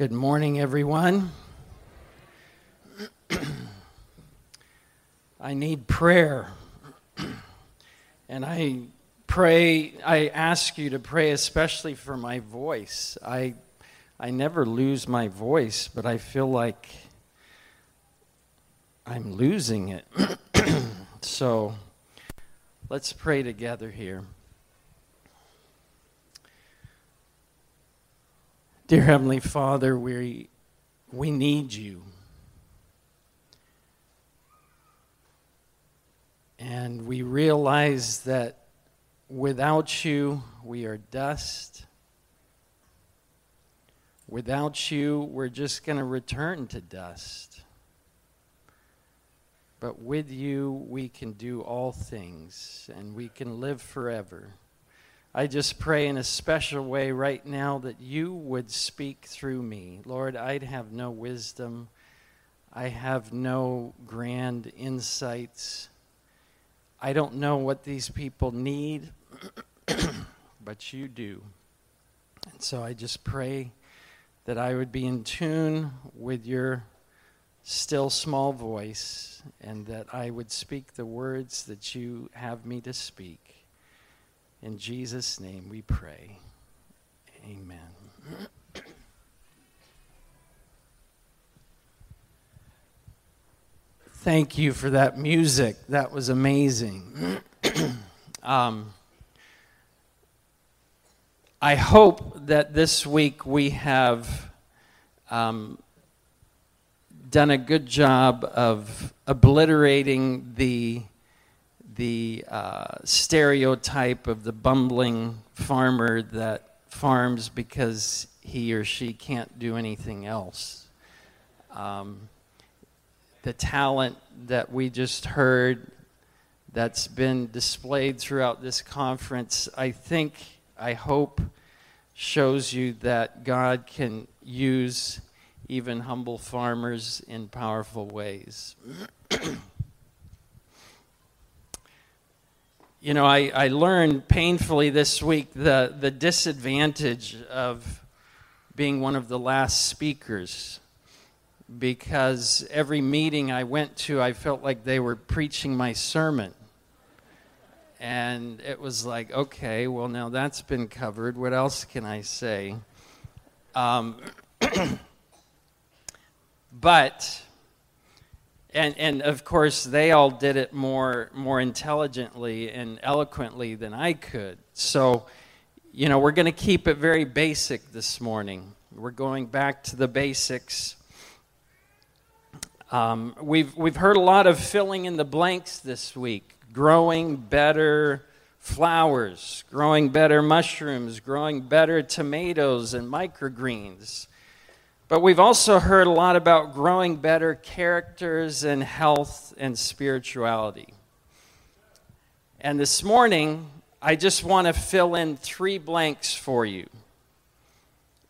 Good morning, everyone. I need prayer. and I pray, I ask you to pray especially for my voice. I, I never lose my voice, but I feel like I'm losing it. so let's pray together here. Dear Heavenly Father, we, we need you. And we realize that without you, we are dust. Without you, we're just going to return to dust. But with you, we can do all things and we can live forever. I just pray in a special way right now that you would speak through me. Lord, I'd have no wisdom, I have no grand insights. I don't know what these people need, but you do. And so I just pray that I would be in tune with your still small voice and that I would speak the words that you have me to speak. In Jesus' name we pray. Amen. Thank you for that music. That was amazing. um, I hope that this week we have um, done a good job of obliterating the the uh, stereotype of the bumbling farmer that farms because he or she can't do anything else. Um, the talent that we just heard that's been displayed throughout this conference, I think, I hope, shows you that God can use even humble farmers in powerful ways. You know, I, I learned painfully this week the, the disadvantage of being one of the last speakers because every meeting I went to, I felt like they were preaching my sermon. And it was like, okay, well, now that's been covered. What else can I say? Um, but and and of course they all did it more more intelligently and eloquently than I could. So, you know, we're going to keep it very basic this morning. We're going back to the basics. Um, we've we've heard a lot of filling in the blanks this week. Growing better flowers, growing better mushrooms, growing better tomatoes and microgreens. But we've also heard a lot about growing better characters and health and spirituality. And this morning, I just want to fill in three blanks for you.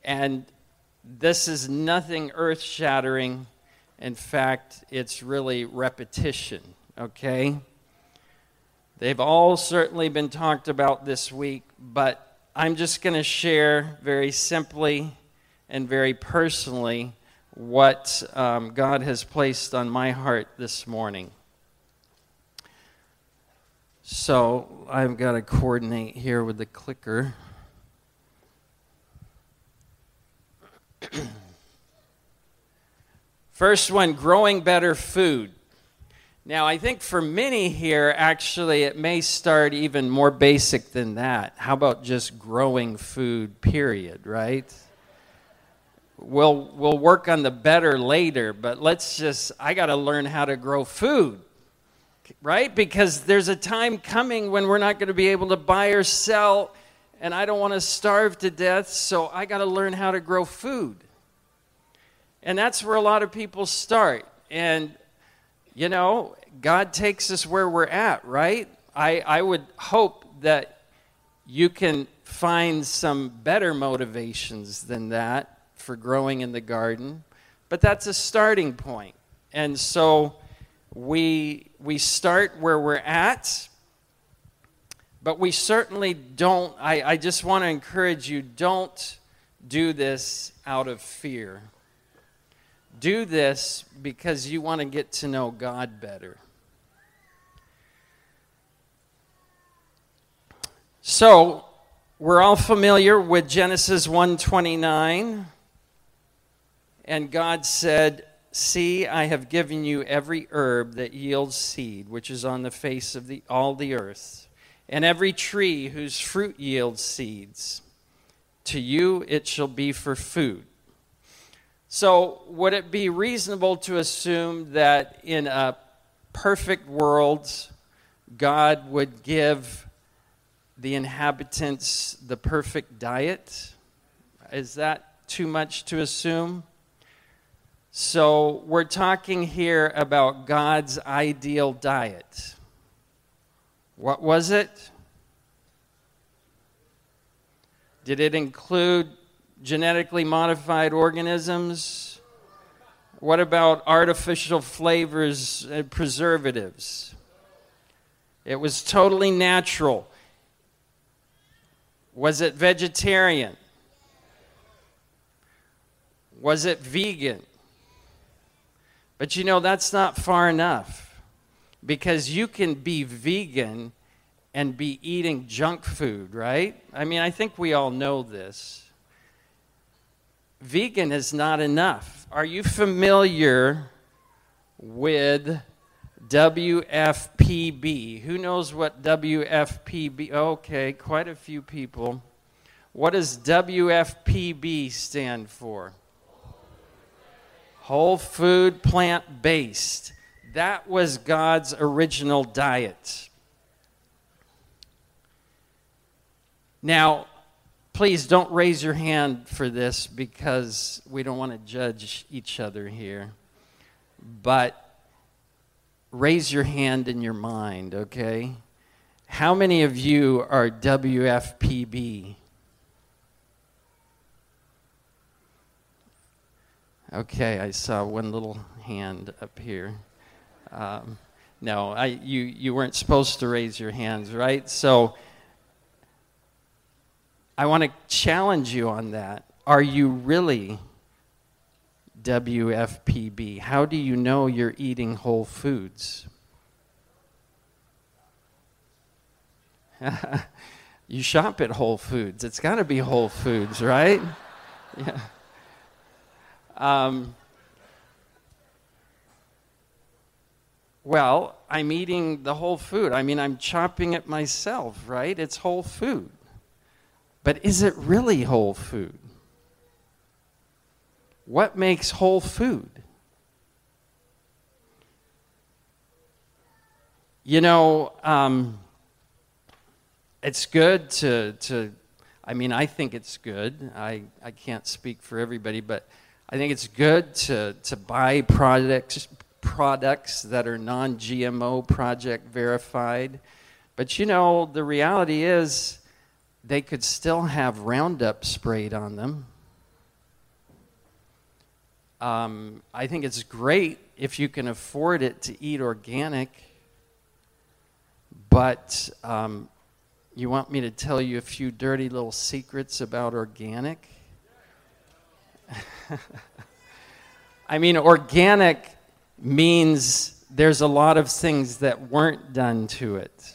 And this is nothing earth shattering. In fact, it's really repetition, okay? They've all certainly been talked about this week, but I'm just going to share very simply and very personally what um, God has placed on my heart this morning. So I've got to coordinate here with the clicker. First one growing better food. Now, I think for many here, actually, it may start even more basic than that. How about just growing food, period, right? We'll we'll work on the better later but let's just i got to learn how to grow food right? Because there's a time coming when we're not going to be able to buy or sell and i don't want to starve to death so i got to learn how to grow food. And that's where a lot of people start. And you know god takes us where we're at right? I i would hope that you can find some better motivations than that for growing in the garden, but that's a starting point. And so we, we start where we're at, but we certainly don't. I, I just want to encourage you don't do this out of fear. Do this because you want to get to know God better. So, we're all familiar with Genesis 129. And God said, See, I have given you every herb that yields seed, which is on the face of the, all the earth, and every tree whose fruit yields seeds. To you it shall be for food. So, would it be reasonable to assume that in a perfect world, God would give the inhabitants the perfect diet? Is that too much to assume? So, we're talking here about God's ideal diet. What was it? Did it include genetically modified organisms? What about artificial flavors and preservatives? It was totally natural. Was it vegetarian? Was it vegan? But you know, that's not far enough because you can be vegan and be eating junk food, right? I mean, I think we all know this. Vegan is not enough. Are you familiar with WFPB? Who knows what WFPB? Okay, quite a few people. What does WFPB stand for? Whole food, plant based. That was God's original diet. Now, please don't raise your hand for this because we don't want to judge each other here. But raise your hand in your mind, okay? How many of you are WFPB? Okay, I saw one little hand up here. Um, no, I, you, you weren't supposed to raise your hands, right? So I want to challenge you on that. Are you really WFPB? How do you know you're eating whole foods? you shop at Whole Foods. It's got to be Whole Foods, right? Yeah. Um, well, I'm eating the whole food. I mean, I'm chopping it myself, right? It's whole food. But is it really whole food? What makes whole food? You know, um, it's good to, to, I mean, I think it's good. I, I can't speak for everybody, but I think it's good to, to buy products, products that are non GMO project verified. But you know, the reality is they could still have Roundup sprayed on them. Um, I think it's great if you can afford it to eat organic. But um, you want me to tell you a few dirty little secrets about organic? I mean, organic means there's a lot of things that weren't done to it.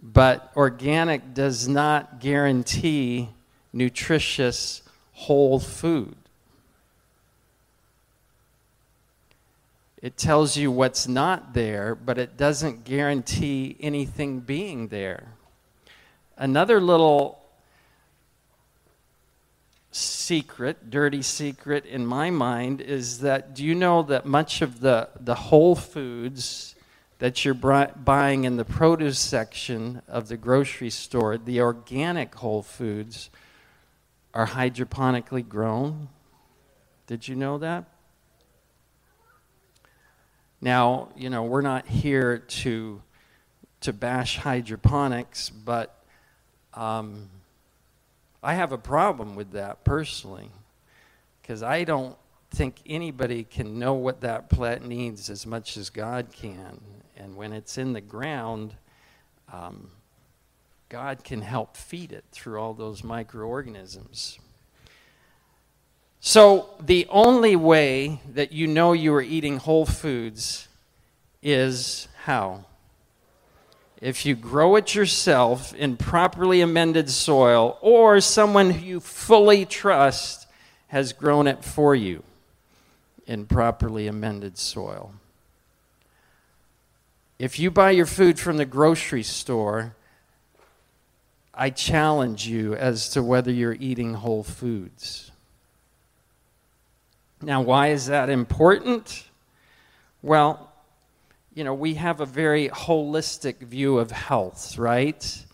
But organic does not guarantee nutritious whole food. It tells you what's not there, but it doesn't guarantee anything being there. Another little secret, dirty secret in my mind is that do you know that much of the, the whole foods that you're buying in the produce section of the grocery store, the organic whole foods, are hydroponically grown? Did you know that? Now, you know, we're not here to to bash hydroponics, but um, I have a problem with that personally because I don't think anybody can know what that plant needs as much as God can. And when it's in the ground, um, God can help feed it through all those microorganisms. So, the only way that you know you are eating whole foods is how? If you grow it yourself in properly amended soil, or someone who you fully trust has grown it for you in properly amended soil. If you buy your food from the grocery store, I challenge you as to whether you're eating whole foods. Now, why is that important? Well, you know, we have a very holistic view of health, right?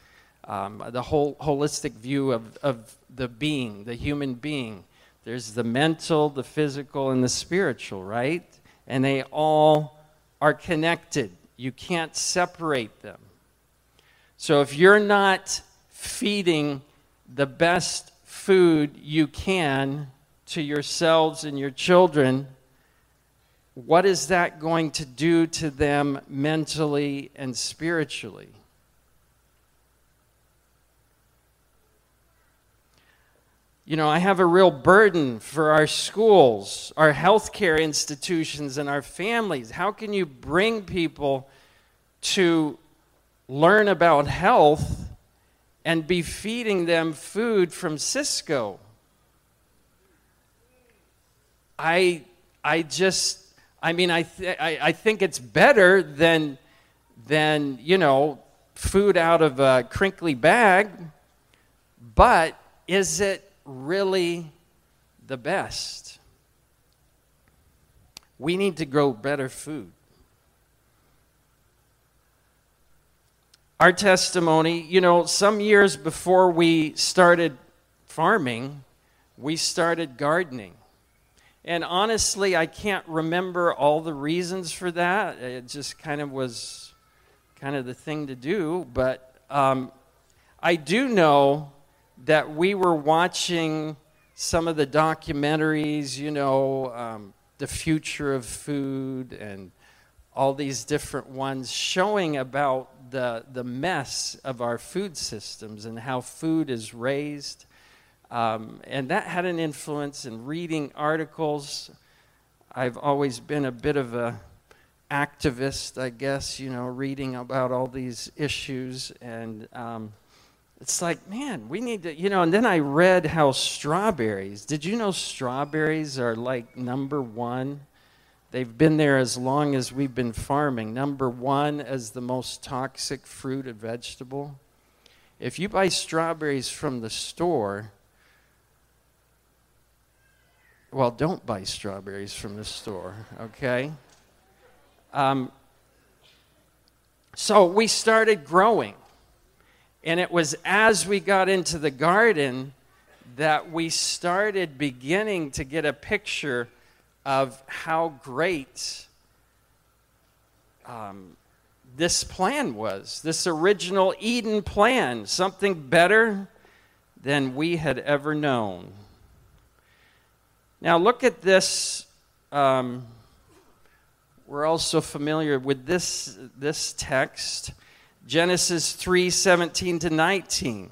Um, the whole holistic view of, of the being, the human being. There's the mental, the physical, and the spiritual, right? And they all are connected. You can't separate them. So if you're not feeding the best food you can to yourselves and your children, what is that going to do to them mentally and spiritually? You know, I have a real burden for our schools, our healthcare institutions, and our families. How can you bring people to learn about health and be feeding them food from Sysco? I, I just, I mean, I, th- I, I think it's better than, than, you know, food out of a crinkly bag, but is it really the best? We need to grow better food. Our testimony, you know, some years before we started farming, we started gardening. And honestly, I can't remember all the reasons for that. It just kind of was kind of the thing to do. But um, I do know that we were watching some of the documentaries, you know, um, The Future of Food and all these different ones showing about the, the mess of our food systems and how food is raised um, and that had an influence in reading articles. I've always been a bit of a activist, I guess, you know, reading about all these issues. And um, it's like, man, we need to, you know, and then I read how strawberries, did you know strawberries are like number one? They've been there as long as we've been farming. Number one as the most toxic fruit and vegetable. If you buy strawberries from the store, well, don't buy strawberries from the store, okay? Um, so we started growing. And it was as we got into the garden that we started beginning to get a picture of how great um, this plan was this original Eden plan, something better than we had ever known. Now, look at this. Um, we're also familiar with this, this text Genesis 3 17 to 19.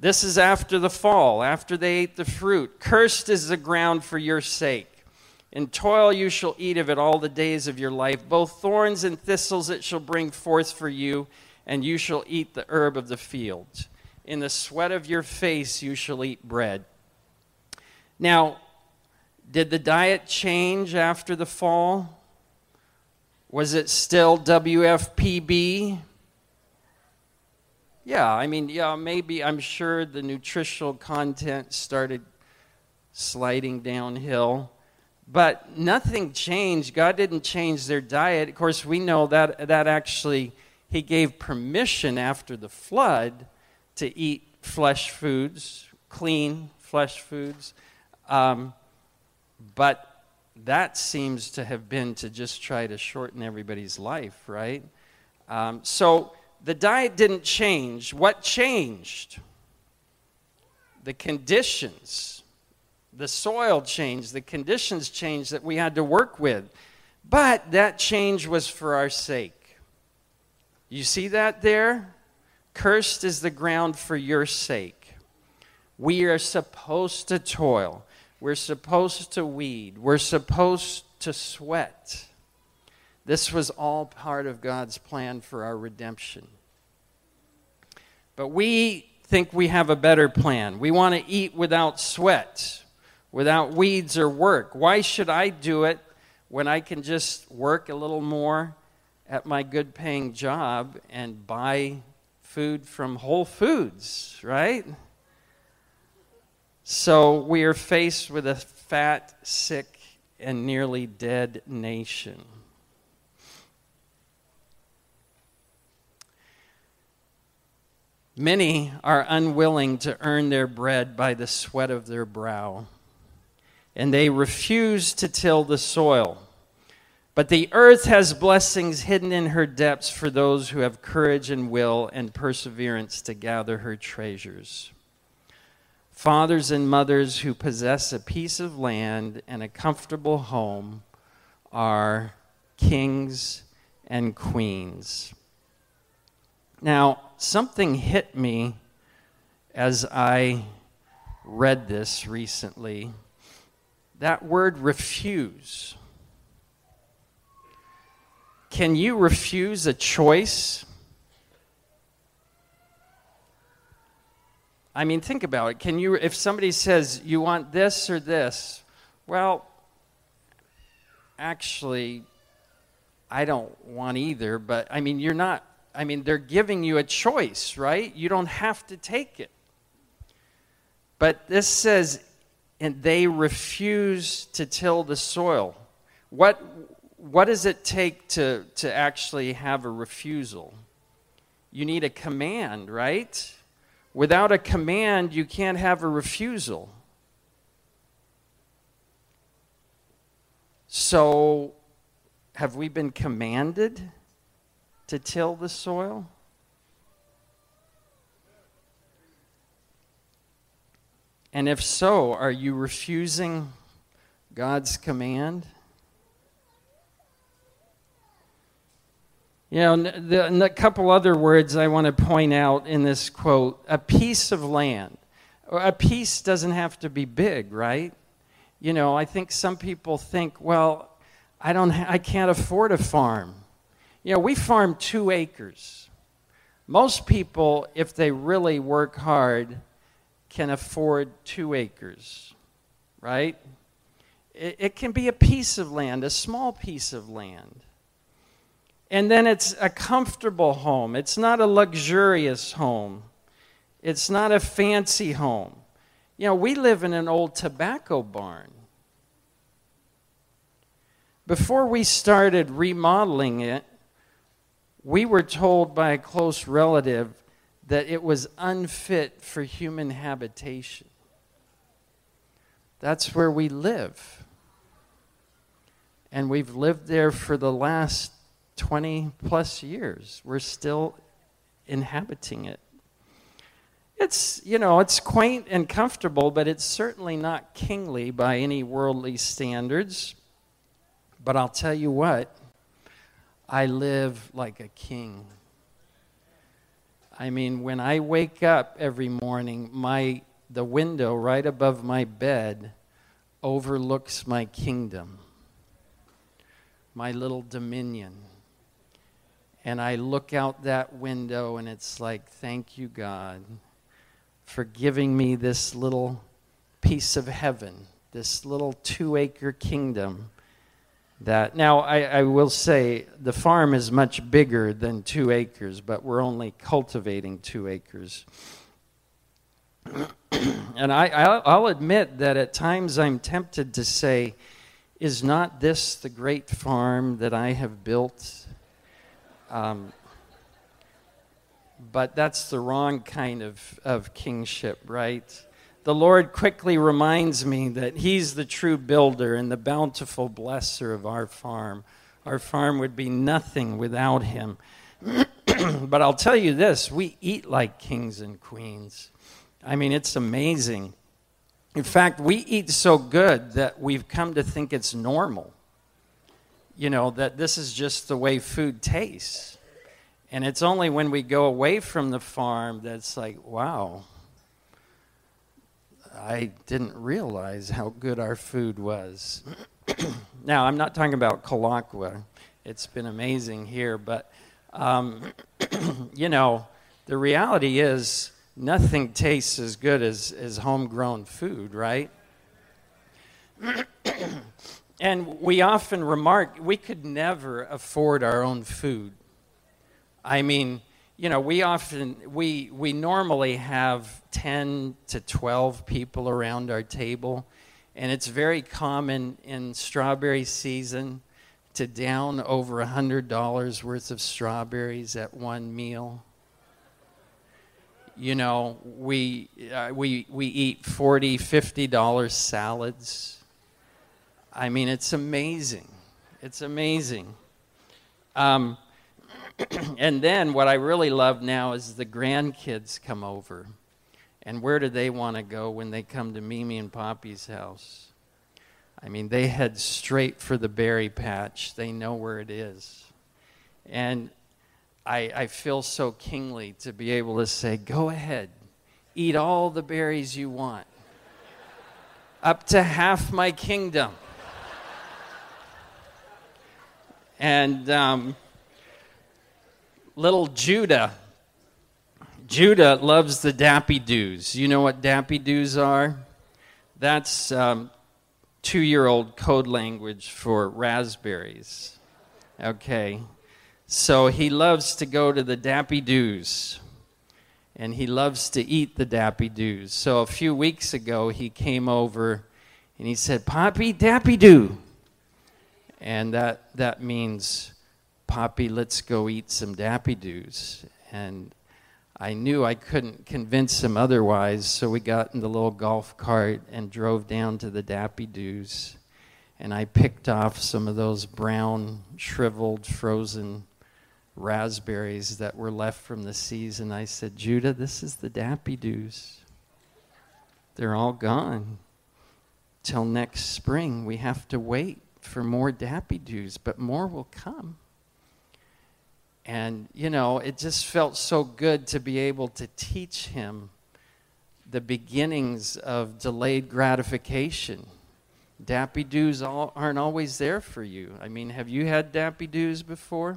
This is after the fall, after they ate the fruit. Cursed is the ground for your sake. In toil you shall eat of it all the days of your life. Both thorns and thistles it shall bring forth for you, and you shall eat the herb of the field. In the sweat of your face you shall eat bread. Now, did the diet change after the fall? Was it still WFPB? Yeah, I mean, yeah, maybe I'm sure the nutritional content started sliding downhill, but nothing changed. God didn't change their diet. Of course, we know that that actually he gave permission after the flood to eat flesh foods, clean flesh foods. Um, but that seems to have been to just try to shorten everybody's life, right? Um, so the diet didn't change. What changed? The conditions. The soil changed. The conditions changed that we had to work with. But that change was for our sake. You see that there? Cursed is the ground for your sake. We are supposed to toil. We're supposed to weed. We're supposed to sweat. This was all part of God's plan for our redemption. But we think we have a better plan. We want to eat without sweat, without weeds or work. Why should I do it when I can just work a little more at my good paying job and buy food from Whole Foods, right? So we are faced with a fat, sick, and nearly dead nation. Many are unwilling to earn their bread by the sweat of their brow, and they refuse to till the soil. But the earth has blessings hidden in her depths for those who have courage and will and perseverance to gather her treasures. Fathers and mothers who possess a piece of land and a comfortable home are kings and queens. Now, something hit me as I read this recently. That word refuse. Can you refuse a choice? I mean, think about it. Can you, if somebody says, you want this or this, well, actually, I don't want either, but I mean, you're not I mean, they're giving you a choice, right? You don't have to take it. But this says, and they refuse to till the soil. What, what does it take to, to actually have a refusal? You need a command, right? Without a command, you can't have a refusal. So, have we been commanded? to till the soil? And if so, are you refusing God's command? You know, the, a couple other words I want to point out in this quote a piece of land. A piece doesn't have to be big, right? You know, I think some people think, well, I, don't I can't afford a farm. You know, we farm two acres. Most people, if they really work hard, can afford two acres, right? It, it, can be a piece of land, a small piece of land. And then it's a comfortable home. It's not a luxurious home. It's not a fancy home. You know, we live in an old tobacco barn. Before we started remodeling it, we were told by a close relative that it was unfit for human habitation. That's where we live. And we've lived there for the last 20 plus years. We're still inhabiting it. It's, you know, it's quaint and comfortable, but it's certainly not kingly by any worldly standards. But I'll tell you what, I live like a king. I mean, when I wake up every morning, my, the window right above my bed overlooks my kingdom, my little dominion. And I look out that window and it's like, thank you, God, for giving me this little piece of heaven, this little two acre kingdom that now I, I, will say the farm is much bigger than two acres but we're only cultivating two acres. And I, I'll, I'll admit that at times i'm tempted to say is not this the great farm that i have built um, but that's the wrong kind of, of kingship right the Lord quickly reminds me that He's the true builder and the bountiful blesser of our farm. Our farm would be nothing without Him. but I'll tell you this we eat like kings and queens. I mean, it's amazing. In fact, we eat so good that we've come to think it's normal. You know, that this is just the way food tastes. And it's only when we go away from the farm that's like, wow, I didn't realize how good our food was. now, I'm not talking about Kulaqua. It's been amazing here, but, um, you know, the reality is nothing tastes as good as, as homegrown food, right? and we often remark we could never afford our own food. I mean, you know, we often we we normally have 10 to 12 people around our table, and it's very common in strawberry season to down over a $100 worth of strawberries at one meal. You know, we, uh, we, we eat 40 $50 salads. I mean, it's amazing. It's amazing. Um, and then what I really love now is the grandkids come over. And where do they want to go when they come to Mimi and Poppy's house? I mean, they head straight for the berry patch. They know where it is. And I, I feel so kingly to be able to say, go ahead, eat all the berries you want, up to half my kingdom. And um, little Judah, Judah loves the Dappy Doos. You know what Dappy Doos are? That's um, two year old code language for raspberries. Okay. So he loves to go to the Dappy Doos and he loves to eat the Dappy Doos. So a few weeks ago, he came over and he said, Poppy, Dappy Doo. And that, that means, Poppy, let's go eat some Dappy Doos. And I knew I couldn't convince him otherwise, so we got in the little golf cart and drove down to the Dappy Doos. And I picked off some of those brown, shriveled, frozen raspberries that were left from the season. I said, Judah, this is the Dappy Doos. They're all gone. Till next spring, we have to wait for more Dappy Doos, but more will come. And, you know, it just felt so good to be able to teach him the beginnings of delayed gratification. Dappy doos all, aren't always there for you. I mean, have you had dappy doos before?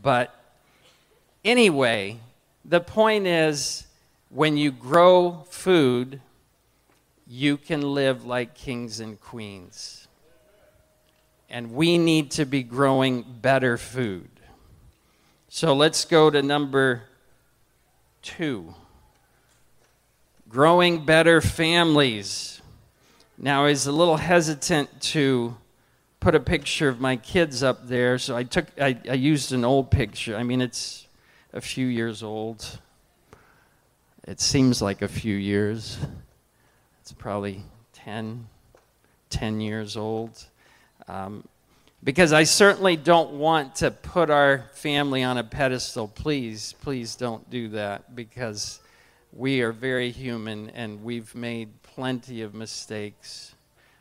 But anyway, the point is when you grow food, you can live like kings and queens and we need to be growing better food. So let's go to number two growing better families. Now, I was a little hesitant to put a picture of my kids up there, so I took I, I used an old picture. I mean, it's a few years old. It seems like a few years. It's probably 10, 10 years old. Um, because I certainly don't want to put our family on a pedestal. Please, please don't do that because we are very human and we've made plenty of mistakes.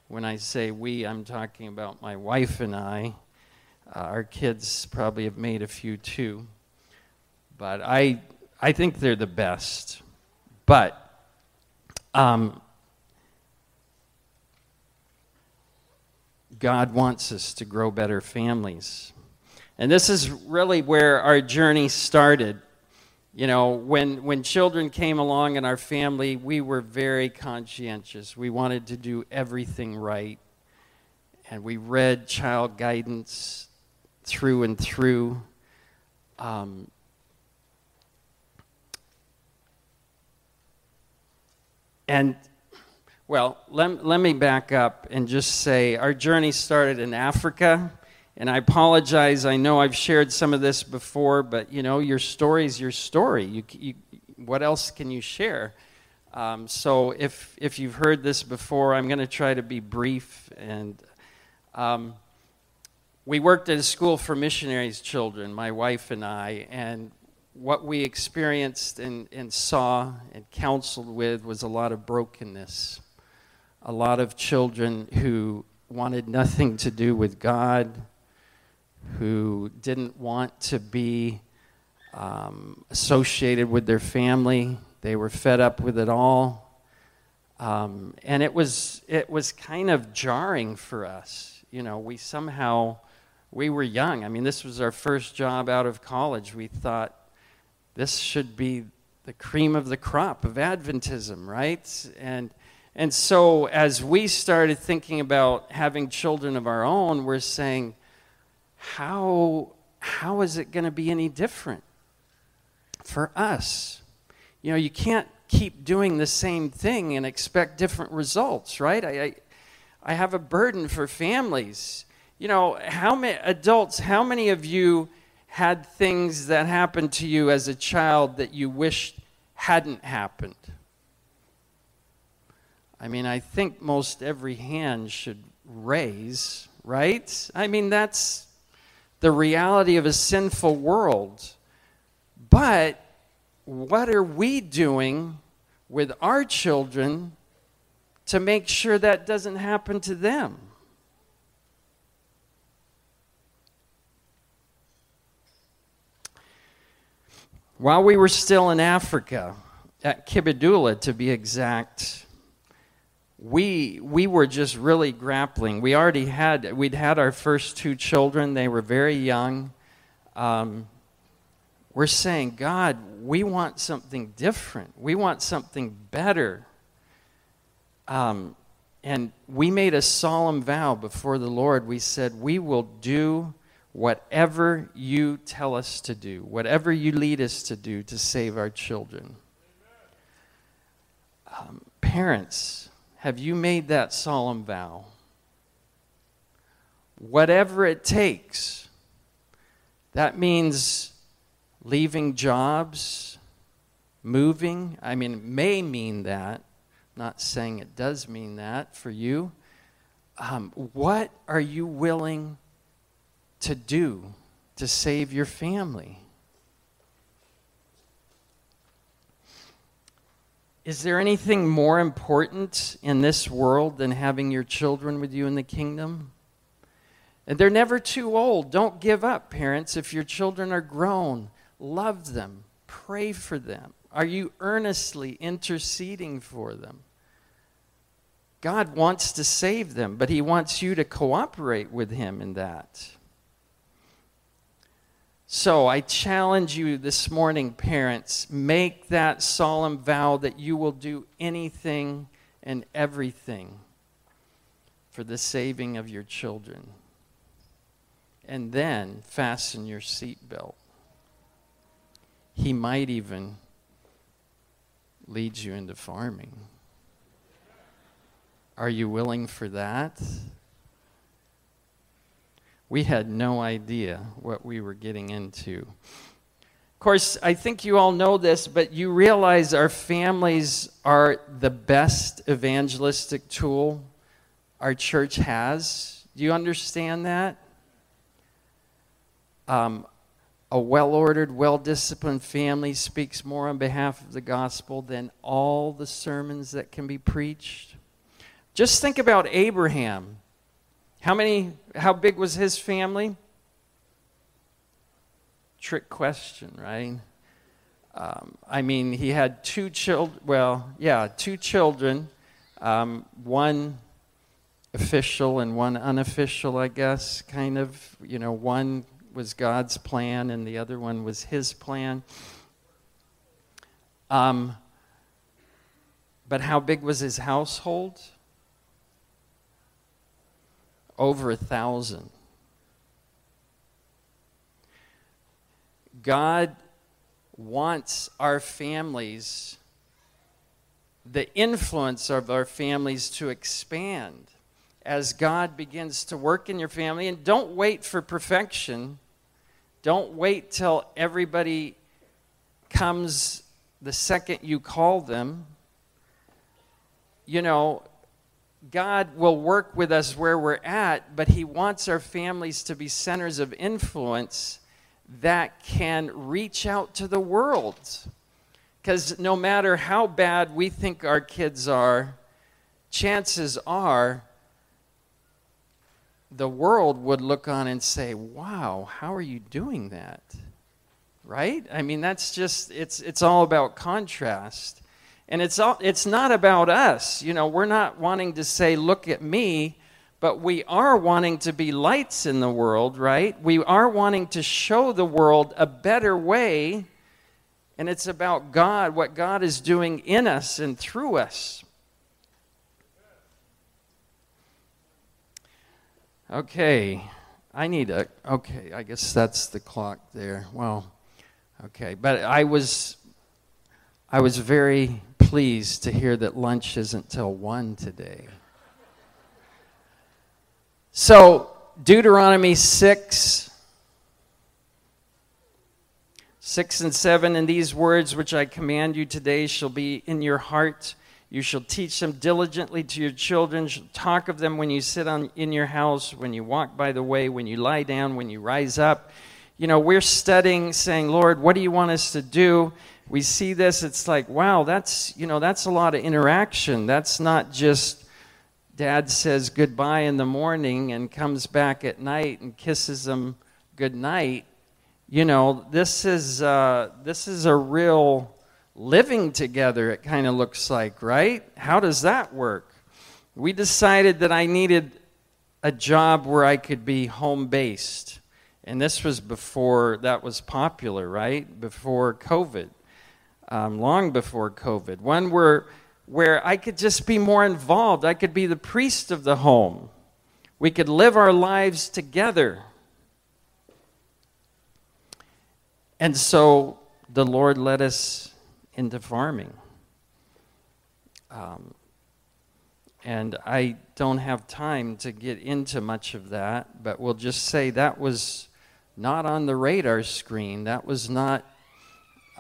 When I say we, I'm talking about my wife and I. Uh, our kids probably have made a few too. But I, I think they're the best. But um, God wants us to grow better families. And this is really where our journey started. You know, when, when children came along in our family, we were very conscientious. We wanted to do everything right. And we read child guidance through and through. Um, and well, let, let me back up and just say our journey started in Africa. And I apologize. I know I've shared some of this before, but you know, your story is your story. You, you, what else can you share? Um, so if, if you've heard this before, I'm going to try to be brief. And um, we worked at a school for missionaries' children, my wife and I, and what we experienced and, and saw and counseled with was a lot of brokenness a lot of children who wanted nothing to do with God, who didn't want to be um, associated with their family, They were fed up with it all. Um, and it was, it was kind of jarring for us. You know, we somehow, we were young. I mean, this was our first job out of college. We thought this should be the cream of the crop of Adventism, right? And, and so as we started thinking about having children of our own, we're saying, how, how is it going to be any different for us? You know, you can't keep doing the same thing and expect different results, right? I, I, I have a burden for families. You know, how many adults, how many of you had things that happened to you as a child that you wished hadn't happened? I mean, I think most every hand should raise, right? I mean, that's the reality of a sinful world. But what are we doing with our children to make sure that doesn't happen to them? While we were still in Africa, at Kibidula to be exact, we we were just really grappling. We already had we'd had our first two children. They were very young. Um, we're saying, God, we want something different. We want something better. Um, and we made a solemn vow before the Lord. We said, We will do whatever you tell us to do, whatever you lead us to do to save our children. Um, parents, have you made that solemn vow? Whatever it takes. That means leaving jobs, moving. I mean, it may mean that. I'm not saying it does mean that for you. Um, what are you willing to do to save your family? Is there anything more important in this world than having your children with you in the kingdom? And they're never too old. Don't give up, parents. If your children are grown, love them, pray for them. Are you earnestly interceding for them? God wants to save them, but He wants you to cooperate with Him in that. So I challenge you this morning, parents, make that solemn vow that you will do anything and everything for the saving of your children. And then fasten your seatbelt. He might even lead you into farming. Are you willing for that? We had no idea what we were getting into. Of course, I think you all know this, but you realize our families are the best evangelistic tool our church has. Do you understand that? Um, a well ordered, well disciplined family speaks more on behalf of the gospel than all the sermons that can be preached. Just think about Abraham. How many, how big was his family? Trick question, right? Um, I mean, he had two children, well, yeah, two children, um, one official and one unofficial, I guess, kind of. You know, one was God's plan and the other one was his plan. Um, but how big was his household? Over a thousand. God wants our families, the influence of our families to expand as God begins to work in your family. And don't wait for perfection. Don't wait till everybody comes the second you call them. You know, God will work with us where we're at, but He wants our families to be centers of influence that can reach out to the world. Because no matter how bad we think our kids are, chances are the world would look on and say, Wow, how are you doing that? right? I mean, that's just, it's, it's all about contrast. And it's, all, it's not about us. You know, we're not wanting to say, look at me, but we are wanting to be lights in the world, right? We are wanting to show the world a better way. And it's about God, what God is doing in us and through us. Okay, I need a. Okay, I guess that's the clock there. Well, okay, but I was, I was very pleased to hear that lunch isn't till one today. So Deuteronomy six. 6 and 7 and these words which I command you today shall be in your heart you shall teach them diligently to your children. Talk of them when you sit on, in your house, when you walk by the way, when you lie down, when you rise up. You know, we're studying, saying, Lord, what do you want us to do? We see this, it's like, wow, that's, you know, that's a lot of interaction. That's not just dad says goodbye in the morning and comes back at night and kisses them good night. You know, this is, uh, this is a real living together, it kind of looks like, right? How does that work? We decided that I needed a job where I could be home based. And this was before that was popular, right? Before COVID, um, long before COVID. One where, where I could just be more involved. I could be the priest of the home. We could live our lives together. And so the Lord led us into farming. Um, and I don't have time to get into much of that, but we'll just say that was not on the radar screen. That was not,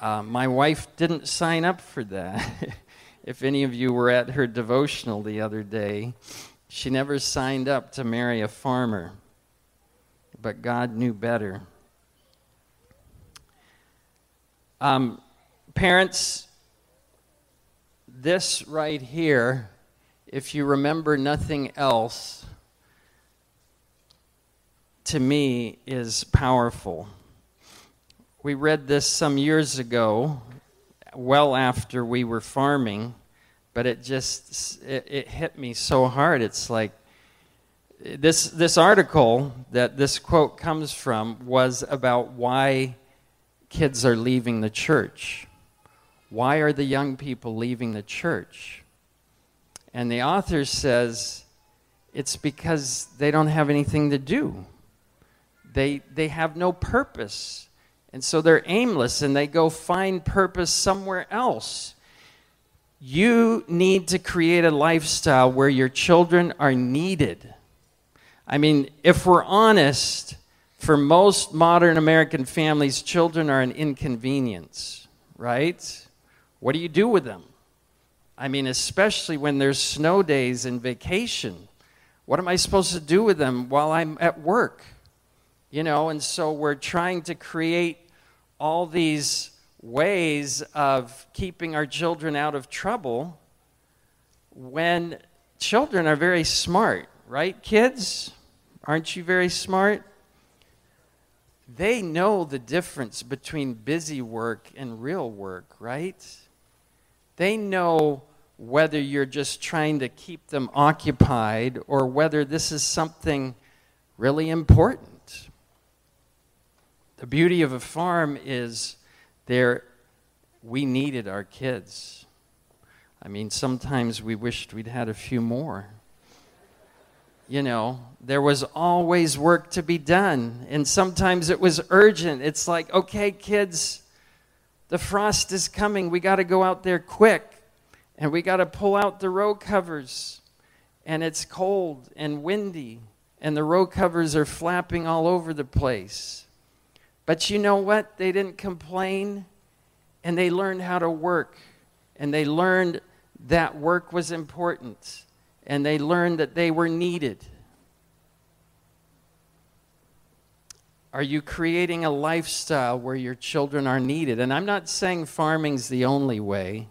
uh, my wife didn't sign up for that. if any of you were at her devotional the other day, she never signed up to marry a farmer, but God knew better. Um, Parents, this right here, if you remember nothing else, to me is powerful. We read this some years ago, well after we were farming, but it just it, it hit me so hard. It's like this this article that this quote comes from was about why kids are leaving the church. Why are the young people leaving the church? And the author says it's because they don't have anything to do. They, they have no purpose. And so they're aimless and they go find purpose somewhere else. You need to create a lifestyle where your children are needed. I mean, if we're honest, for most modern American families, children are an inconvenience, right? What do you do with them? I mean, especially when there's snow days and vacation. What am I supposed to do with them while I'm at work? You know, and so we're trying to create all these ways of keeping our children out of trouble when children are very smart, right, kids? Aren't you very smart? They know the difference between busy work and real work, right? They know whether you're just trying to keep them occupied or whether this is something really important. The beauty of a farm is there we needed our kids. I mean, sometimes we wished we'd had a few more. You know, there was always work to be done, and sometimes it was urgent. It's like, okay, kids, the frost is coming. We got to go out there quick. And we got to pull out the row covers. And it's cold and windy. And the row covers are flapping all over the place. But you know what? They didn't complain. And they learned how to work. And they learned that work was important. And they learned that they were needed. Are you creating a lifestyle where your children are needed? And I'm not saying farming's the only way.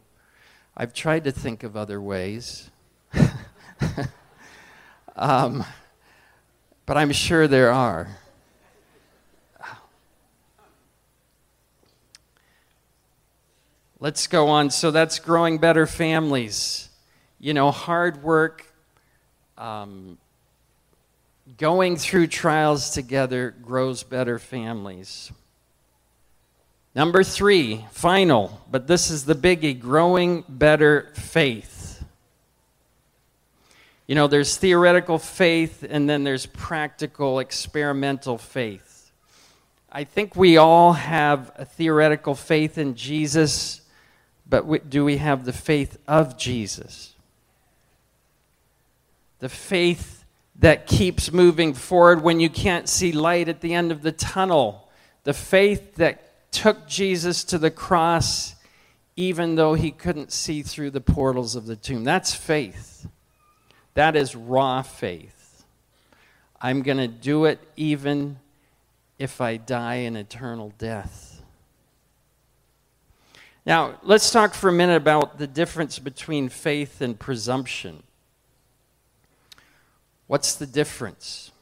I've tried to think of other ways. um, but I'm sure there are. Let's go on. So that's growing better families. You know, hard work, um, going through trials together grows better families. Number three, final, but this is the biggie growing better faith. You know, there's theoretical faith and then there's practical, experimental faith. I think we all have a theoretical faith in Jesus, but do we have the faith of Jesus? The faith that keeps moving forward when you can't see light at the end of the tunnel. The faith that took Jesus to the cross even though he couldn't see through the portals of the tomb. That's faith. That is raw faith. I'm going to do it even if I die an eternal death. Now, let's talk for a minute about the difference between faith and presumption. What's the difference?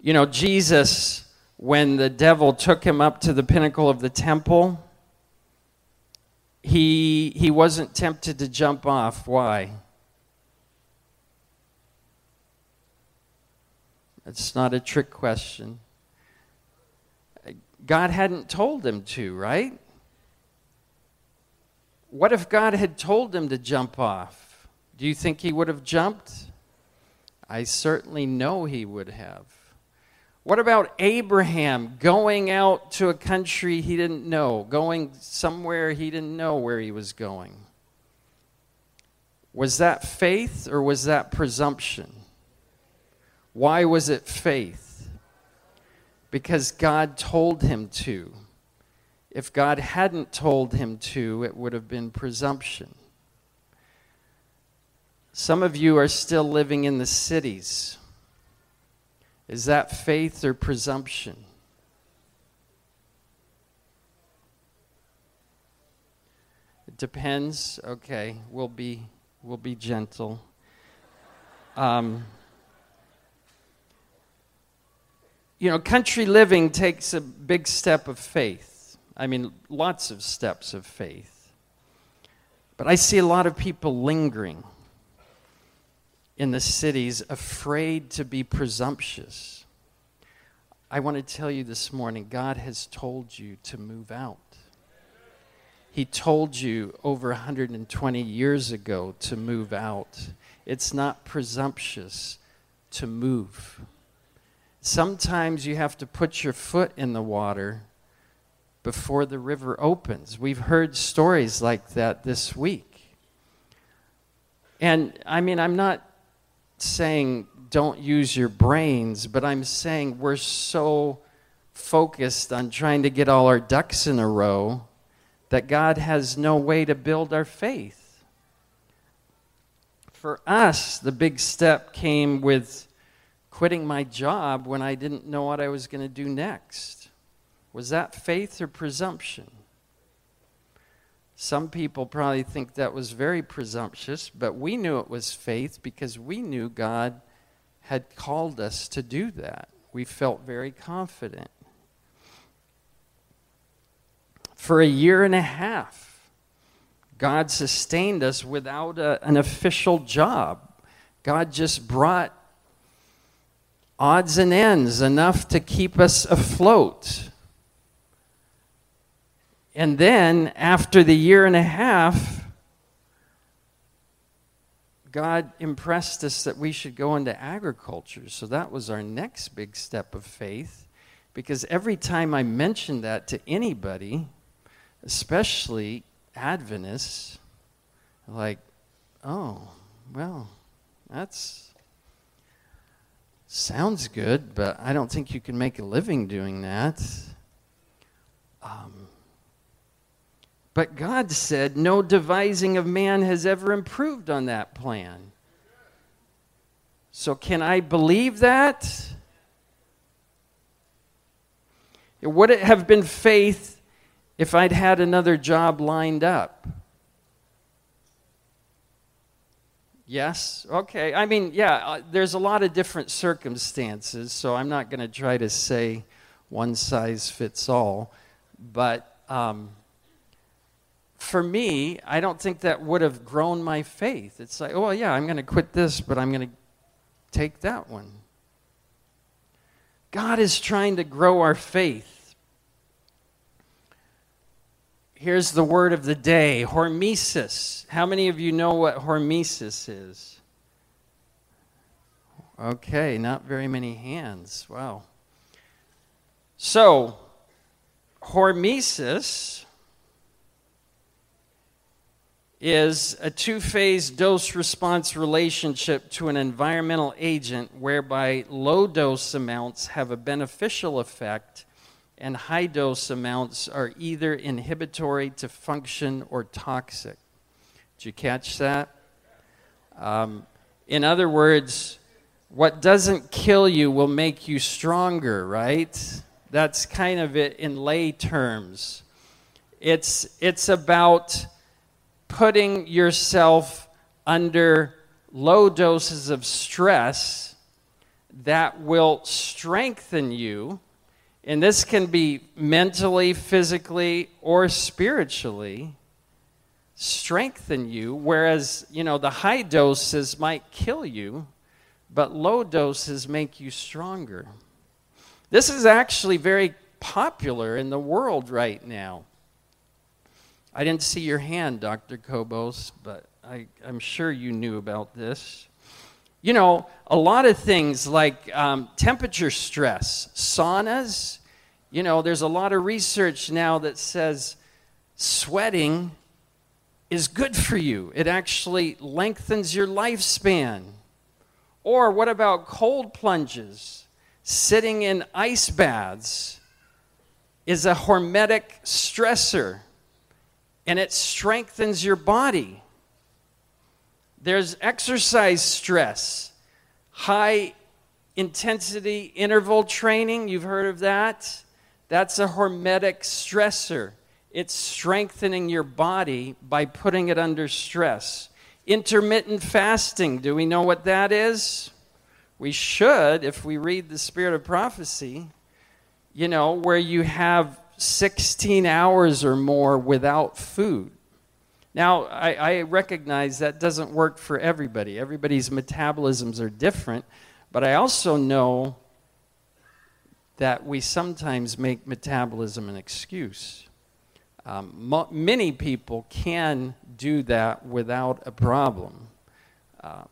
You know, Jesus, when the devil took him up to the pinnacle of the temple, he, he wasn't tempted to jump off. Why? It's not a trick question. God hadn't told him to, right? What if God had told him to jump off? Do you think he would have jumped? I certainly know he would have. What about Abraham going out to a country he didn't know, going somewhere he didn't know where he was going? Was that faith or was that presumption? Why was it faith? Because God told him to. If God hadn't told him to, it would have been presumption. Some of you are still living in the cities. Is that faith or presumption? It depends. Okay, we'll be we'll be gentle. Um, you know, country living takes a big step of faith. I mean, lots of steps of faith. But I see a lot of people lingering in the cities afraid to be presumptuous. I want to tell you this morning God has told you to move out. He told you over 120 years ago to move out. It's not presumptuous to move. Sometimes you have to put your foot in the water before the river opens. We've heard stories like that this week. And I mean, I'm not saying don't use your brains, but I'm saying we're so focused on trying to get all our ducks in a row that God has no way to build our faith. For us, the big step came with quitting my job when I didn't know what I was going to do next. Was that faith or presumption? Some people probably think that was very presumptuous, but we knew it was faith because we knew God had called us to do that. We felt very confident. For a year and a half, God sustained us without a, an official job. God just brought odds and ends enough to keep us afloat. And then, after the year and a half, God impressed us that we should go into agriculture. So that was our next big step of faith. Because every time I mentioned that to anybody, especially Adventists, like, oh, well, that's sounds good, but I don't think you can make a living doing that. Um, but God said, No devising of man has ever improved on that plan. So, can I believe that? Would it have been faith if I'd had another job lined up? Yes? Okay. I mean, yeah, uh, there's a lot of different circumstances, so I'm not going to try to say one size fits all. But um, for me, I don't think that would have grown my faith. It's like, oh, yeah, I'm going to quit this, but I'm going to take that one. God is trying to grow our faith. Here's the word of the day hormesis. How many of you know what hormesis is? Okay, not very many hands. Wow. So, hormesis is a two phase dose response relationship to an environmental agent whereby low dose amounts have a beneficial effect and high dose amounts are either inhibitory to function or toxic. Did you catch that? Um, in other words, what doesn't kill you will make you stronger, right? That's kind of it in lay terms. It's, it's about putting yourself under low doses of stress that will strengthen you. And this can be mentally, physically, or spiritually strengthen you, whereas, you know, the high doses might kill you, but low doses make you stronger. This is actually very popular in the world right now. I didn't see your hand, Dr. Kobos, but I, am sure you knew about this. You know, a lot of things like um, temperature stress, saunas, you know, there's a lot of research now that says sweating is good for you. It actually lengthens your lifespan. Or what about cold plunges? sitting in ice baths is a hormetic stressor and it strengthens your body. There's exercise stress, high intensity interval training. You've heard of that? That's a hormetic stressor. It's strengthening your body by putting it under stress. Intermittent fasting, do we know what that is? We should, if we read the spirit of prophecy, you know, where you have 16 hours or more without food. Now, I, I, recognize that doesn't work for everybody. Everybody's metabolisms are different, but I also know that we sometimes make metabolism an excuse. Um, mo- many people can do that without a problem. Um,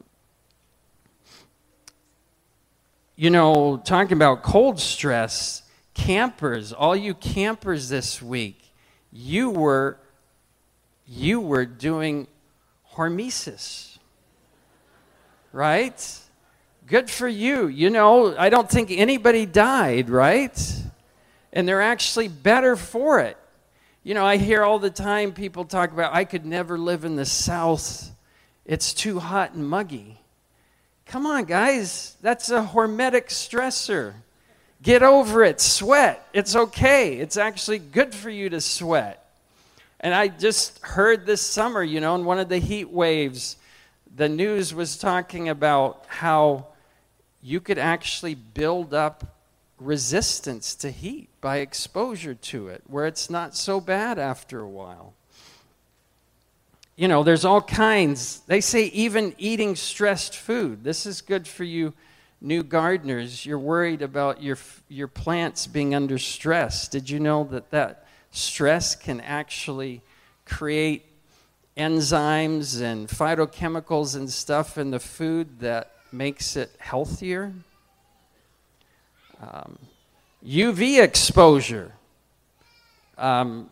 you know, talking about cold stress, campers, all you campers this week, you were you were doing hormesis. Right? Good for you. You know, I don't think anybody died, right? And they're actually better for it. You know, I hear all the time people talk about, I could never live in the South. It's too hot and muggy. Come on, guys. That's a hormetic stressor. Get over it. Sweat. It's okay. It's actually good for you to sweat. And I just heard this summer, you know, in one of the heat waves, the news was talking about how you could actually build up resistance to heat by exposure to it, where it's not so bad after a while you know, there's all kinds. They say even eating stressed food. This is good for you new gardeners. You're worried about your, your plants being under stress. Did you know that that stress can actually create enzymes and phytochemicals and stuff in the food that makes it healthier? Um, UV exposure. Um,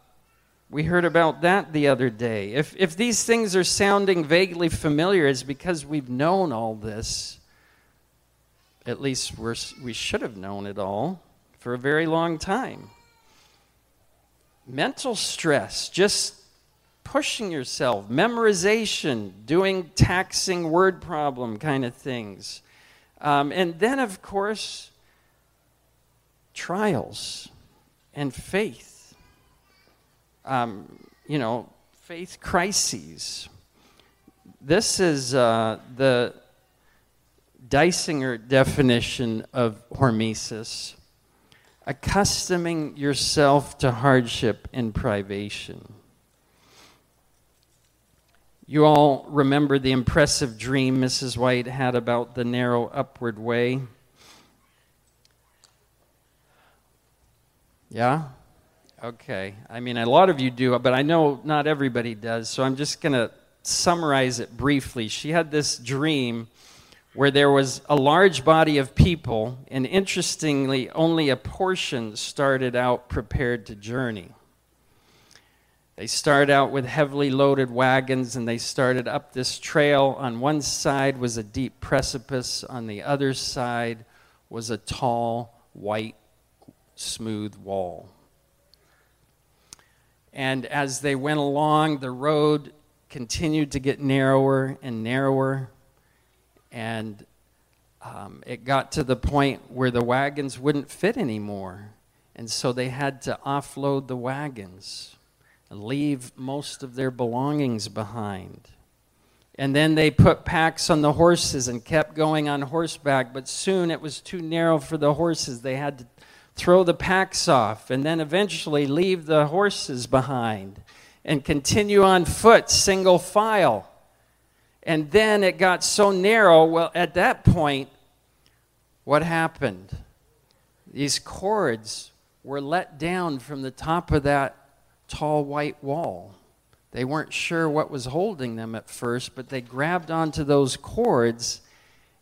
we heard about that the other day. If, if these things are sounding vaguely familiar, it's because we've known all this. At least we're, we should have known it all for a very long time. Mental stress, just pushing yourself, memorization, doing taxing word problem kind of things. Um, and then, of course, trials and faith um, you know, faith crises. This is uh, the Dysinger definition of hormesis accustoming yourself to hardship and privation. You all remember the impressive dream Mrs. White had about the narrow upward way. Yeah? Okay. I mean, a lot of you do, but I know not everybody does, so I'm just going to summarize it briefly. She had this dream where there was a large body of people, and interestingly, only a portion started out prepared to journey. They started out with heavily loaded wagons and they started up this trail. On one side was a deep precipice, on the other side was a tall, white, smooth wall. And as they went along, the road continued to get narrower and narrower. And um, it got to the point where the wagons wouldn't fit anymore. And so they had to offload the wagons and leave most of their belongings behind. And then they put packs on the horses and kept going on horseback, but soon it was too narrow for the horses. They had to throw the packs off and then eventually leave the horses behind and continue on foot, single file. And then it got so narrow. Well, at that point, what happened? These cords were let down from the top of that tall white wall. They weren't sure what was holding them at first, but they grabbed onto those cords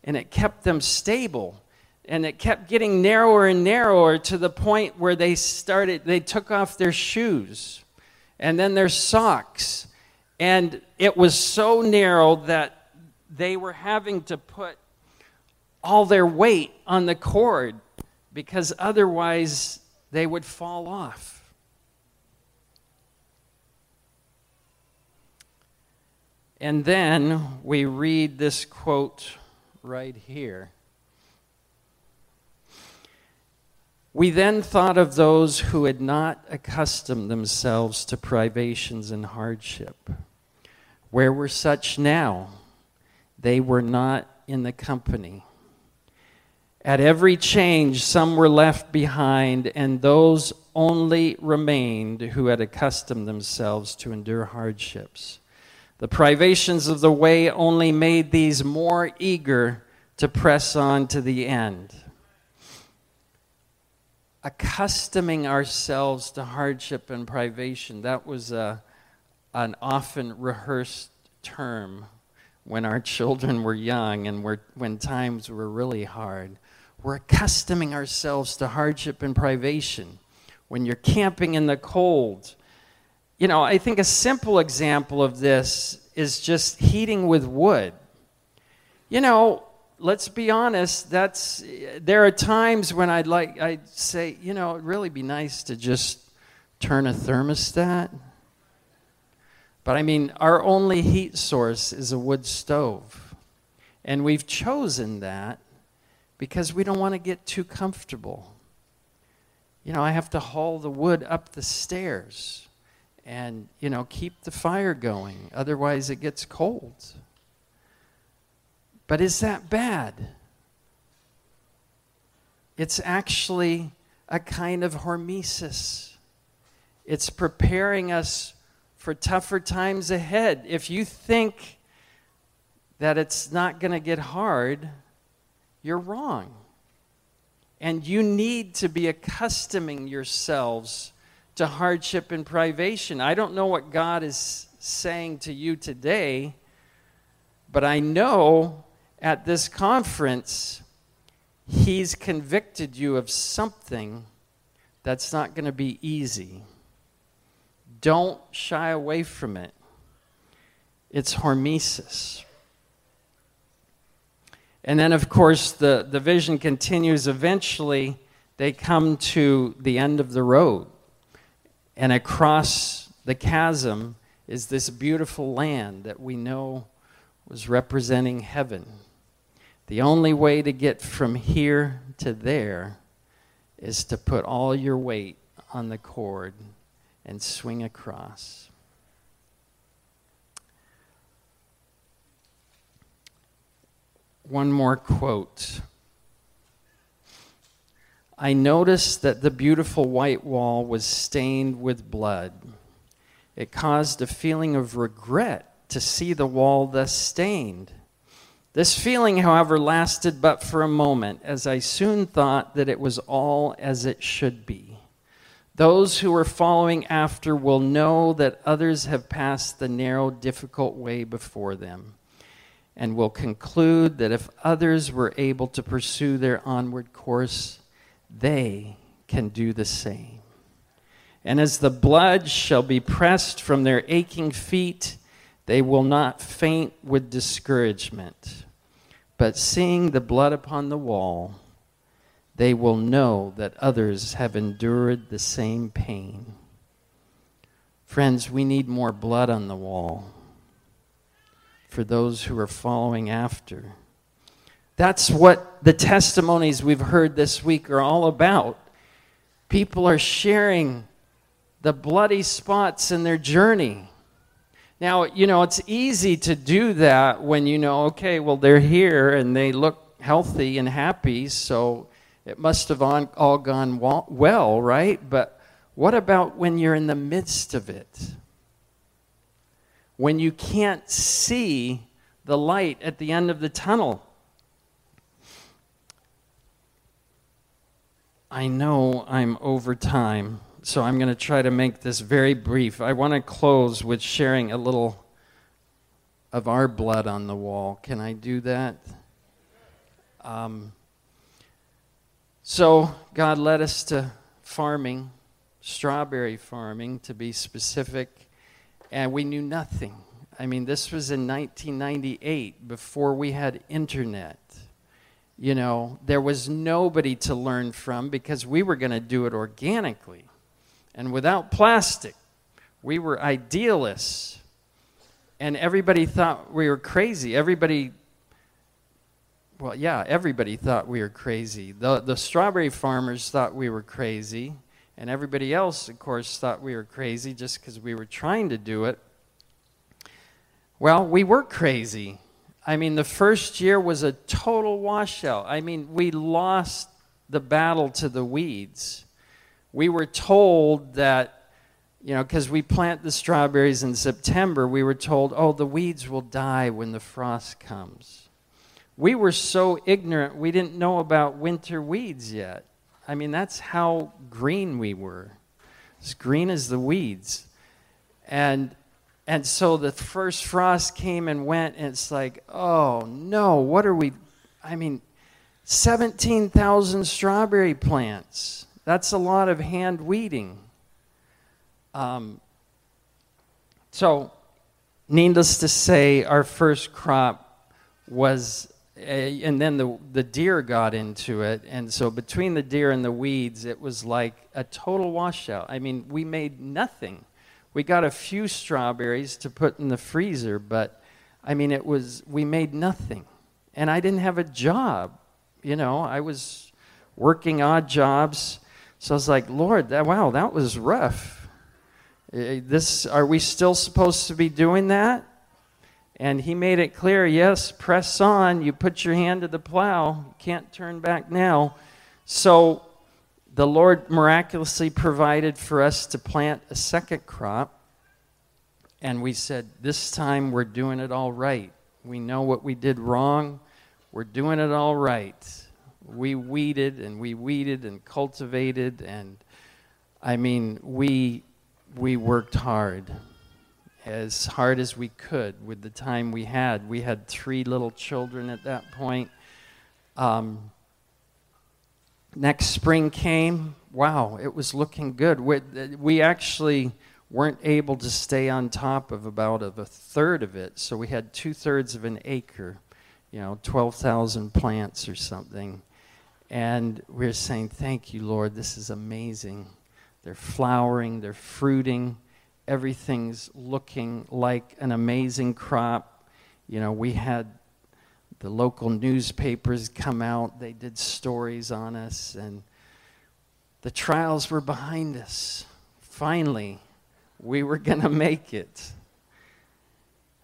and it kept them stable. And it kept getting narrower and narrower to the point where they started, they took off their shoes and then their socks. And it was so narrow that they were having to put all their weight on the cord because otherwise they would fall off. And then we read this quote right here. We then thought of those who had not accustomed themselves to privations and hardship. Where were such now? They were not in the company. At every change, some were left behind, and those only remained who had accustomed themselves to endure hardships. The privations of the way only made these more eager to press on to the end. Accustoming ourselves to hardship and privation, that was a, an often rehearsed term when our children were young and were, when times were really hard. We're accustoming ourselves to hardship and privation. When you're camping in the cold, you know, I think a simple example of this is just heating with wood. You know, let's be honest, that's there are times when I'd like I'd say, you know, it'd really be nice to just turn a thermostat. But I mean, our only heat source is a wood stove. And we've chosen that because we don't want to get too comfortable. You know, I have to haul the wood up the stairs and you know keep the fire going otherwise it gets cold but is that bad it's actually a kind of hormesis it's preparing us for tougher times ahead if you think that it's not going to get hard you're wrong and you need to be accustoming yourselves to hardship and privation. I don't know what God is saying to you today, but I know at this conference, He's convicted you of something that's not going to be easy. Don't shy away from it. It's hormesis. And then, of course, the, the vision continues. Eventually, they come to the end of the road. And across the chasm is this beautiful land that we know was representing heaven. The only way to get from here to there is to put all your weight on the cord and swing across. One more quote. I noticed that the beautiful white wall was stained with blood. It caused a feeling of regret to see the wall thus stained. This feeling, however, lasted but for a moment, as I soon thought that it was all as it should be. Those who are following after will know that others have passed the narrow, difficult way before them, and will conclude that if others were able to pursue their onward course, they can do the same. And as the blood shall be pressed from their aching feet, they will not faint with discouragement. But seeing the blood upon the wall, they will know that others have endured the same pain. Friends, we need more blood on the wall for those who are following after. That's what the testimonies we've heard this week are all about. People are sharing the bloody spots in their journey. Now, you know, it's easy to do that when you know, okay, well, they're here and they look healthy and happy, so it must have all gone well, right? But what about when you're in the midst of it? When you can't see the light at the end of the tunnel? I know I'm over time so I'm going to try to make this very brief. I want to close with sharing a little of our blood on the wall. Can I do that? Um, so, God led us to farming, strawberry farming to be specific, and we knew nothing. I mean, this was in 1998 before we had internet. You know, there was nobody to learn from because we were going to do it organically and without plastic. We were idealists. And everybody thought we were crazy. Everybody, well, yeah, everybody thought we were crazy. The, the strawberry farmers thought we were crazy. And everybody else, of course, thought we were crazy just because we were trying to do it. Well, we were crazy. I mean, the first year was a total washout. I mean, we lost the battle to the weeds we were told that, you know, because we plant the strawberries in September, we were told, oh, the weeds will die when the frost comes. We were so ignorant, we didn't know about winter weeds yet. I mean, that's how green we were. As green as the weeds. And and so the first frost came and went, and it's like, oh no, what are we? I mean, 17,000 strawberry plants. That's a lot of hand weeding. Um, so, needless to say, our first crop was, and then the, the deer got into it. And so, between the deer and the weeds, it was like a total washout. I mean, we made nothing. We got a few strawberries to put in the freezer, but I mean, it was, we made nothing. And I didn't have a job. You know, I was working odd jobs so I was like, Lord, that, wow, that was rough. Eh, this, are we still supposed to be doing that? And he made it clear yes, press on. You put your hand to the plow. You can't turn back now. So the Lord miraculously provided for us to plant a second crop. And we said, this time we're doing it all right. We know what we did wrong. We're doing it all right we weeded and we weeded and cultivated and I mean we we worked hard as hard as we could with the time we had. We had three little children at that point. Um, next spring came. Wow, it was looking good. We, we actually weren't able to stay on top of about of a third of it, so we had two thirds of an acre, you know, 12,000 plants or something. And we're saying, Thank you, Lord. This is amazing. They're flowering, they're fruiting, everything's looking like an amazing crop. You know, we had the local newspapers come out, they did stories on us, and the trials were behind us. Finally, we were going to make it.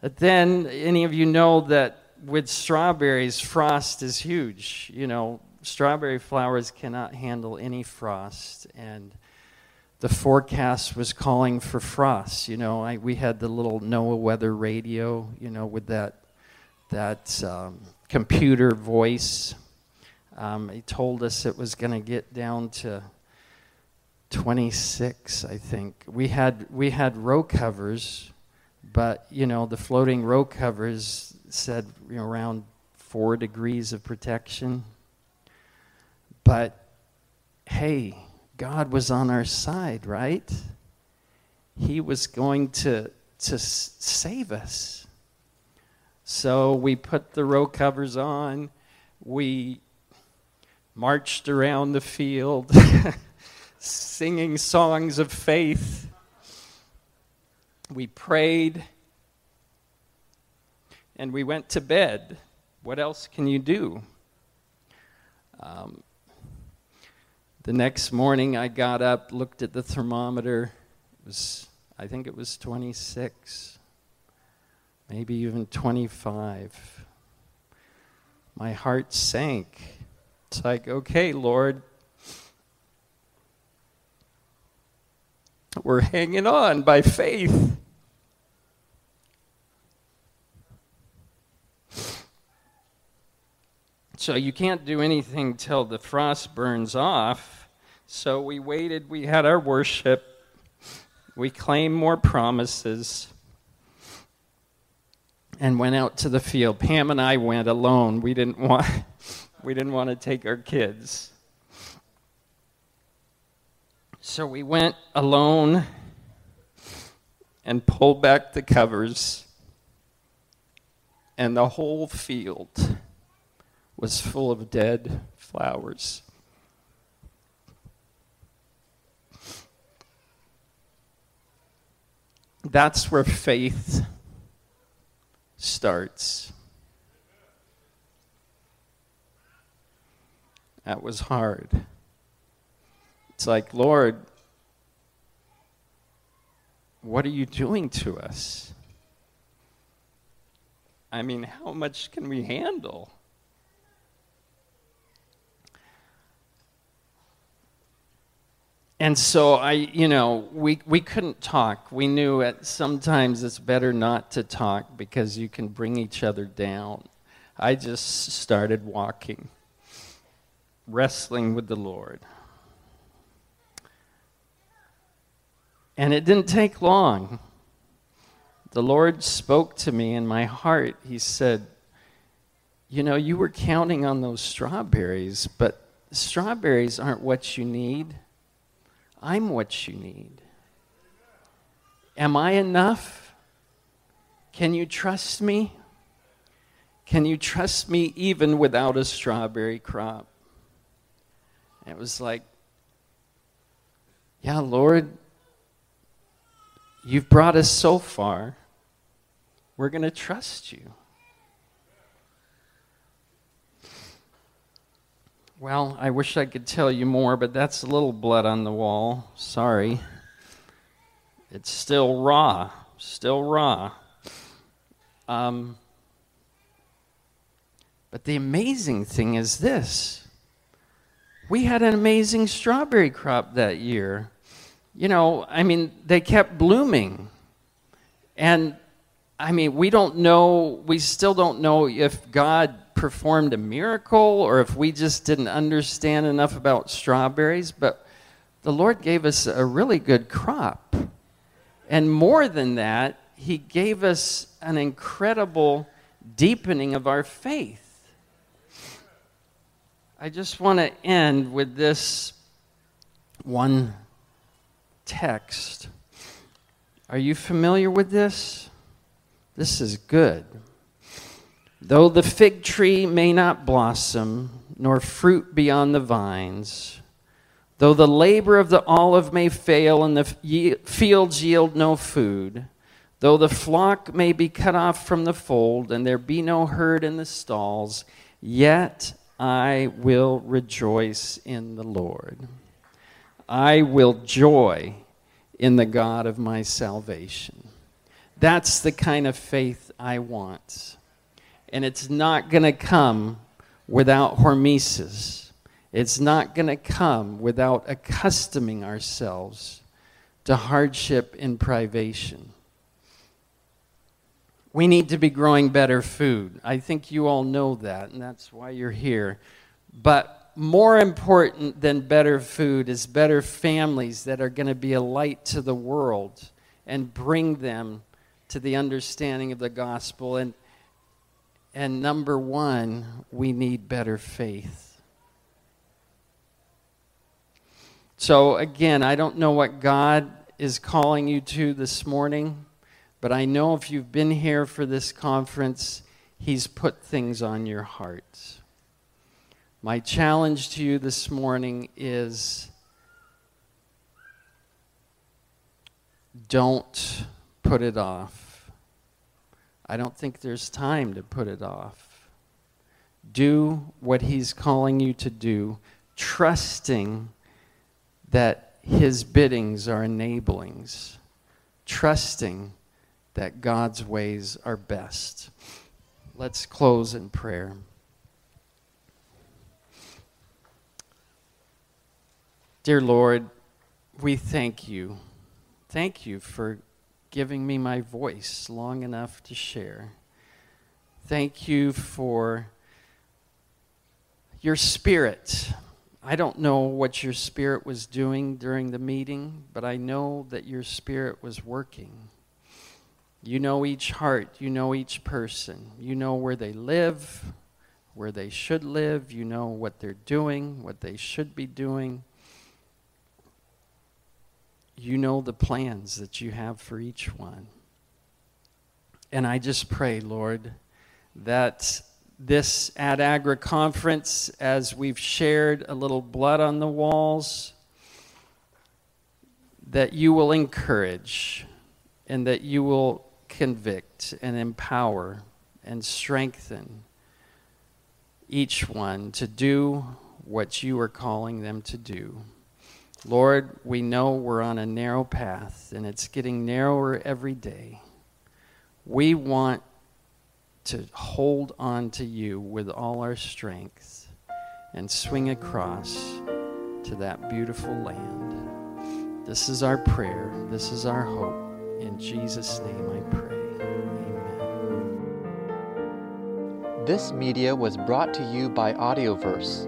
But then, any of you know that with strawberries, frost is huge. You know, strawberry flowers cannot handle any frost. And the forecast was calling for frost. You know, I, we had the little NOAA weather radio, you know, with that, that um, computer voice. Um, told us it was going to get down to 26, I think. We had, we had row covers, but, you know, the floating row covers said you know, around four degrees of protection. But hey, God was on our side, right? He was going to, to save us. So we put the row covers on. We marched around the field singing songs of faith. We prayed and we went to bed. What else can you do? Um, the next morning, I got up, looked at the thermometer. It was, I think it was 26, maybe even 25. My heart sank. It's like, okay, Lord, we're hanging on by faith. So you can't do anything till the frost burns off. So we waited, we had our worship, we claimed more promises, and went out to the field. Pam and I went alone. We didn't want, we didn't want to take our kids. So we went alone and pulled back the covers, and the whole field was full of dead flowers. That's where faith starts. That was hard. It's like, Lord, what are you doing to us? I mean, how much can we handle? And so I, you know, we, we couldn't talk. We knew that sometimes it's better not to talk because you can bring each other down. I just started walking, wrestling with the Lord. And it didn't take long. The Lord spoke to me in my heart. He said, You know, you were counting on those strawberries, but strawberries aren't what you need I'm what you need. Am I enough? Can you trust me? Can you trust me even without a strawberry crop? It was like, yeah, Lord, you've brought us so far. We're going to trust you. Well, I wish I could tell you more, but that's a little blood on the wall. Sorry. It's still raw, still raw. Um, but the amazing thing is this we had an amazing strawberry crop that year. You know, I mean, they kept blooming. And I mean, we don't know, we still don't know if God performed a miracle or if we just didn't understand enough about strawberries, but the Lord gave us a really good crop. And more than that, He gave us an incredible deepening of our faith. I just want to end with this one text. Are you familiar with this? This is good. Though the fig tree may not blossom, nor fruit be on the vines, though the labor of the olive may fail and the fields yield no food, though the flock may be cut off from the fold and there be no herd in the stalls, yet I will rejoice in the Lord. I will joy in the God of my salvation. That's the kind of faith I want and it's not going to come without hormesis. It's not going to come without accustoming ourselves to hardship and privation. We need to be growing better food. I think you all know that, and that's why you're here. But more important than better food is better families that are going to be a light to the world and bring them to the understanding of the gospel. And, and number one, we need better faith. So, again, I don't know what God is calling you to this morning. But I know if you've been here for this conference, He's put things on your heart. My challenge to you this morning is don't put it off. I don't think there's time to put it off. Do what He's calling you to do, trusting that His biddings are enablings, trusting that God's ways are best. Let's close in prayer. Dear Lord, we thank you. Thank you for giving me my voice long enough to share. Thank you for your spirit. I don't know what your spirit was doing during the meeting, but I know that your spirit was working. You know each heart, you know each person, you know where they live, where they should live, you know what they're doing, what they should be doing. You know the plans that you have for each one. And I just pray, Lord, that this Ad Agra conference, as we've shared a little blood on the walls, that you will encourage and that you will convict and empower and strengthen each one to do what you are calling them to do. Lord, we know we're on a narrow path and it's getting narrower every day. We want to hold on to you with all our strength and swing across to that beautiful land. This is our prayer. This is our hope. In Jesus' name I pray. Amen. This media was brought to you by Audioverse,